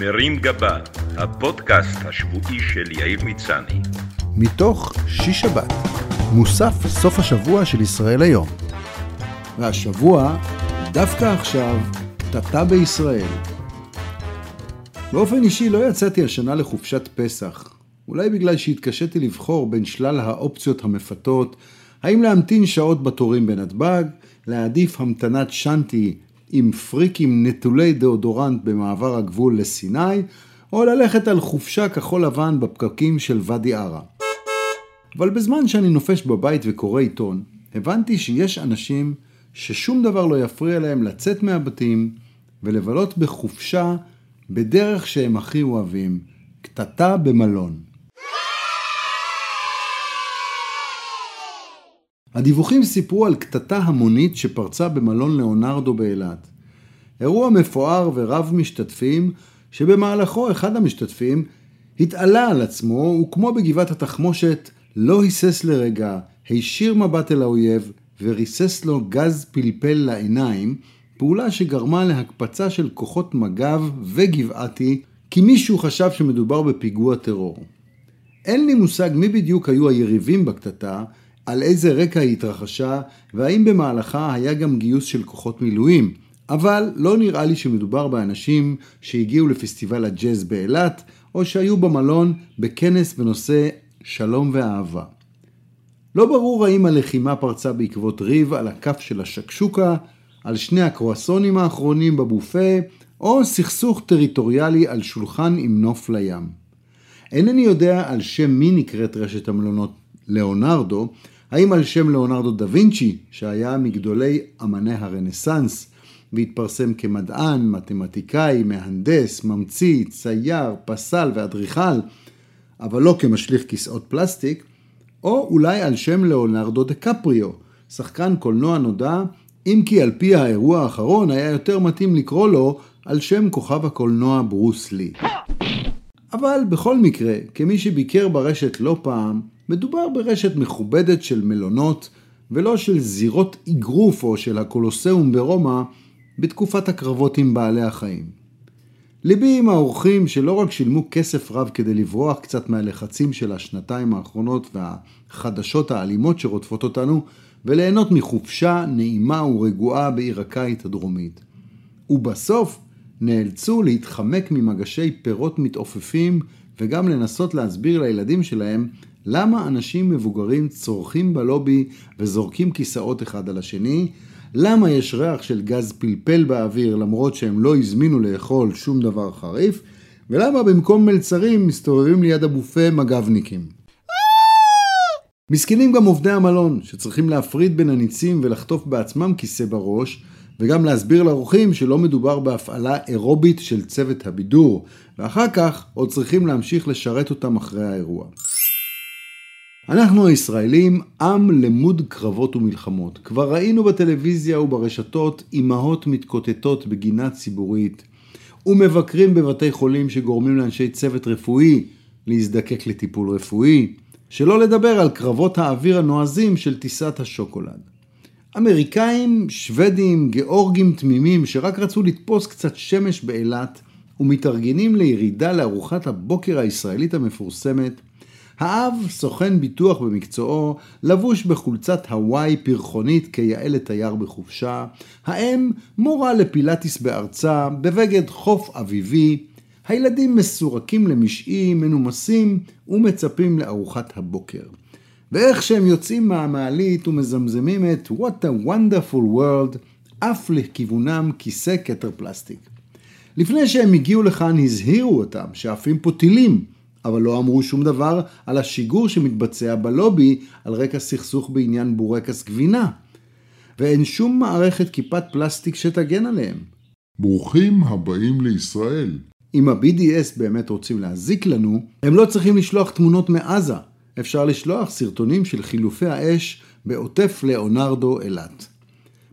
מרים גבה, הפודקאסט השבועי של יאיר מצני. מתוך שיש שבת, מוסף סוף השבוע של ישראל היום. והשבוע, דווקא עכשיו, קטטה בישראל. באופן אישי לא יצאתי השנה לחופשת פסח. אולי בגלל שהתקשיתי לבחור בין שלל האופציות המפתות, האם להמתין שעות בתורים בנתב"ג, להעדיף המתנת שנטי עם פריקים נטולי דאודורנט במעבר הגבול לסיני, או ללכת על חופשה כחול לבן בפקקים של ואדי ערה. אבל בזמן שאני נופש בבית וקורא עיתון, הבנתי שיש אנשים ששום דבר לא יפריע להם לצאת מהבתים ולבלות בחופשה בדרך שהם הכי אוהבים, קטטה במלון. הדיווחים סיפרו על קטטה המונית שפרצה במלון ליאונרדו באילת. אירוע מפואר ורב משתתפים, שבמהלכו אחד המשתתפים התעלה על עצמו, וכמו בגבעת התחמושת, לא היסס לרגע, הישיר מבט אל האויב, וריסס לו גז פלפל לעיניים, פעולה שגרמה להקפצה של כוחות מג"ב וגבעתי, כי מישהו חשב שמדובר בפיגוע טרור. אין לי מושג מי בדיוק היו היריבים בקטטה, על איזה רקע היא התרחשה, והאם במהלכה היה גם גיוס של כוחות מילואים. אבל לא נראה לי שמדובר באנשים שהגיעו לפסטיבל הג'אז באילת, או שהיו במלון בכנס בנושא שלום ואהבה. לא ברור האם הלחימה פרצה בעקבות ריב על הכף של השקשוקה, על שני הקרואסונים האחרונים בבופה, או סכסוך טריטוריאלי על שולחן עם נוף לים. אינני יודע על שם מי נקראת רשת המלונות ליאונרדו, האם על שם ליאונרדו דה וינצ'י, שהיה מגדולי אמני הרנסאנס, והתפרסם כמדען, מתמטיקאי, מהנדס, ממציא, צייר, פסל ואדריכל, אבל לא כמשליך כיסאות פלסטיק, או אולי על שם ליאונרדו דה קפריו, שחקן קולנוע נודע, אם כי על פי האירוע האחרון היה יותר מתאים לקרוא לו על שם כוכב הקולנוע ברוס לי. אבל בכל מקרה, כמי שביקר ברשת לא פעם, מדובר ברשת מכובדת של מלונות, ולא של זירות אגרוף או של הקולוסיאום ברומא בתקופת הקרבות עם בעלי החיים. ליבי עם האורחים שלא רק שילמו כסף רב כדי לברוח קצת מהלחצים של השנתיים האחרונות והחדשות האלימות שרודפות אותנו, וליהנות מחופשה נעימה ורגועה בעיר הקיץ הדרומית. ובסוף נאלצו להתחמק ממגשי פירות מתעופפים וגם לנסות להסביר לילדים שלהם למה אנשים מבוגרים צורכים בלובי וזורקים כיסאות אחד על השני, למה יש ריח של גז פלפל באוויר למרות שהם לא הזמינו לאכול שום דבר חריף, ולמה במקום מלצרים מסתובבים ליד הבופה מג"בניקים. מסכנים גם עובדי המלון, שצריכים להפריד בין הניצים ולחטוף בעצמם כיסא בראש, וגם להסביר לאורחים שלא מדובר בהפעלה אירובית של צוות הבידור, ואחר כך עוד צריכים להמשיך לשרת אותם אחרי האירוע. אנחנו הישראלים עם למוד קרבות ומלחמות. כבר ראינו בטלוויזיה וברשתות אמהות מתקוטטות בגינה ציבורית, ומבקרים בבתי חולים שגורמים לאנשי צוות רפואי להזדקק לטיפול רפואי, שלא לדבר על קרבות האוויר הנועזים של טיסת השוקולד. אמריקאים, שוודים, גיאורגים תמימים שרק רצו לתפוס קצת שמש באילת ומתארגנים לירידה לארוחת הבוקר הישראלית המפורסמת האב, סוכן ביטוח במקצועו, לבוש בחולצת הוואי פרחונית כיאה לתייר בחופשה. האם, מורה לפילאטיס בארצה, בבגד חוף אביבי. הילדים מסורקים למשעי, מנומסים ומצפים לארוחת הבוקר. ואיך שהם יוצאים מהמעלית ומזמזמים את What a wonderful world, עף לכיוונם כיסא כתר פלסטיק. לפני שהם הגיעו לכאן הזהירו אותם שעפים פה טילים אבל לא אמרו שום דבר על השיגור שמתבצע בלובי על רקע סכסוך בעניין בורקס גבינה. ואין שום מערכת כיפת פלסטיק שתגן עליהם. ברוכים הבאים לישראל. אם ה-BDS באמת רוצים להזיק לנו, הם לא צריכים לשלוח תמונות מעזה. אפשר לשלוח סרטונים של חילופי האש בעוטף ליאונרדו אילת.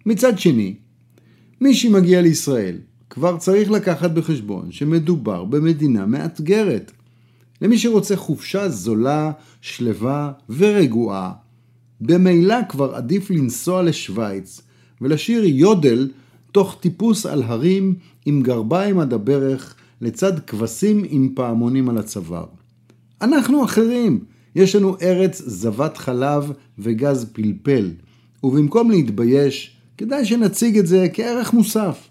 מצד שני, מי שמגיע לישראל כבר צריך לקחת בחשבון שמדובר במדינה מאתגרת. למי שרוצה חופשה זולה, שלווה ורגועה. במילא כבר עדיף לנסוע לשוויץ ולשיר יודל תוך טיפוס על הרים עם גרביים עד הברך, לצד כבשים עם פעמונים על הצוואר. אנחנו אחרים, יש לנו ארץ זבת חלב וגז פלפל, ובמקום להתבייש, כדאי שנציג את זה כערך מוסף.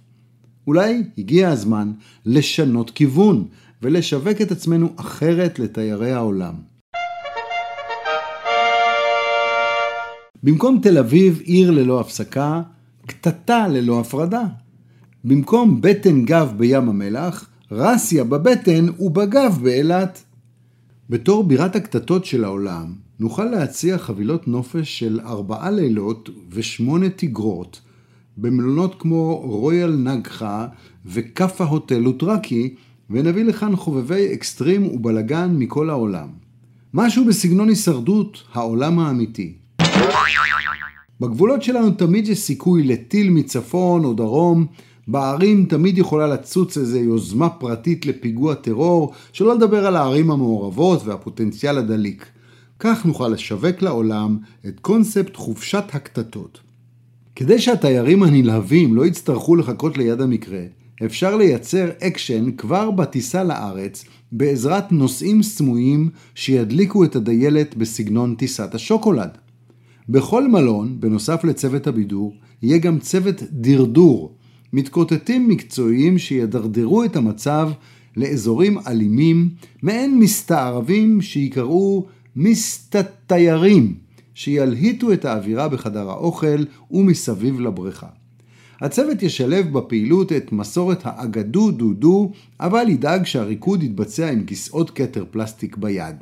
אולי הגיע הזמן לשנות כיוון ולשווק את עצמנו אחרת לתיירי העולם. במקום תל אביב עיר ללא הפסקה, קטטה ללא הפרדה. במקום בטן גב בים המלח, רסיה בבטן ובגב באילת. בתור בירת הקטטות של העולם, נוכל להציע חבילות נופש של ארבעה לילות ושמונה תגרות, במלונות כמו רויאל נגחה וקפה הוטל אוטרקי, ונביא לכאן חובבי אקסטרים ובלגן מכל העולם. משהו בסגנון הישרדות העולם האמיתי. בגבולות שלנו תמיד יש סיכוי לטיל מצפון או דרום, בערים תמיד יכולה לצוץ איזו יוזמה פרטית לפיגוע טרור, שלא לדבר על הערים המעורבות והפוטנציאל הדליק. כך נוכל לשווק לעולם את קונספט חופשת הקטטות. כדי שהתיירים הנלהבים לא יצטרכו לחכות ליד המקרה, אפשר לייצר אקשן כבר בטיסה לארץ בעזרת נוסעים סמויים שידליקו את הדיילת בסגנון טיסת השוקולד. בכל מלון, בנוסף לצוות הבידור, יהיה גם צוות דרדור, מתקוטטים מקצועיים שידרדרו את המצב לאזורים אלימים, מעין מסתערבים שיקראו מסתתיירים, שילהיטו את האווירה בחדר האוכל ומסביב לבריכה. הצוות ישלב בפעילות את מסורת האגדו דודו, אבל ידאג שהריקוד יתבצע עם כיסאות כתר פלסטיק ביד.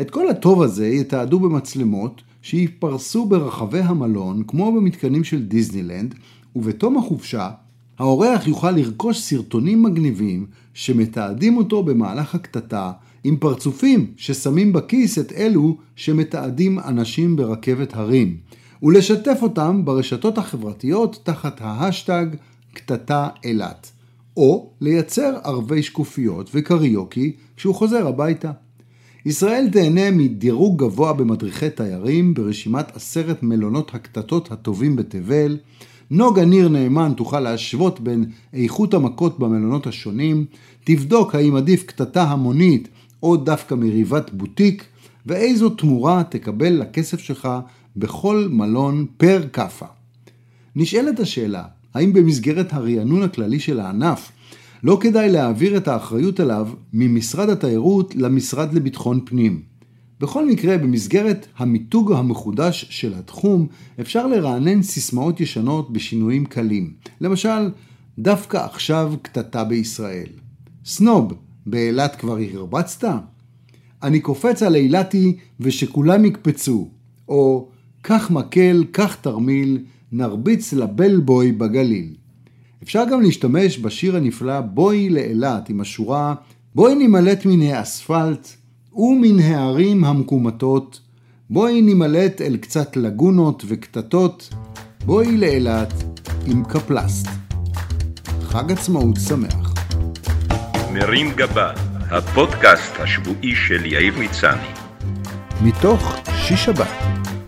את כל הטוב הזה יתעדו במצלמות שיפרסו ברחבי המלון כמו במתקנים של דיסנילנד, ובתום החופשה האורח יוכל לרכוש סרטונים מגניבים שמתעדים אותו במהלך הקטטה עם פרצופים ששמים בכיס את אלו שמתעדים אנשים ברכבת הרים, ולשתף אותם ברשתות החברתיות תחת ההאשטג קטטה אילת, או לייצר ערבי שקופיות וקריוקי כשהוא חוזר הביתה. ישראל תהנה מדירוג גבוה במדריכי תיירים ברשימת עשרת מלונות הקטטות הטובים בתבל, נוגה ניר נאמן תוכל להשוות בין איכות המכות במלונות השונים, תבדוק האם עדיף קטטה המונית או דווקא מריבת בוטיק, ואיזו תמורה תקבל לכסף שלך בכל מלון פר כאפה. נשאלת השאלה, האם במסגרת הרענון הכללי של הענף, לא כדאי להעביר את האחריות עליו ממשרד התיירות למשרד לביטחון פנים? בכל מקרה, במסגרת המיתוג המחודש של התחום, אפשר לרענן סיסמאות ישנות בשינויים קלים. למשל, דווקא עכשיו קטטה בישראל. סנוב, באילת כבר הרבצת? אני קופץ על אילתי ושכולם יקפצו. או, קח מקל, קח תרמיל, נרביץ לבלבוי בגליל. אפשר גם להשתמש בשיר הנפלא בואי לאילת עם השורה בואי נימלט מן האספלט ומן הערים המקומטות, בואי נימלט אל קצת לגונות וקטטות, בואי לאילת עם קפלסט. חג עצמאות שמח. מרים גבה, הפודקאסט השבועי של יאיר מצני. מתוך שיש שבת,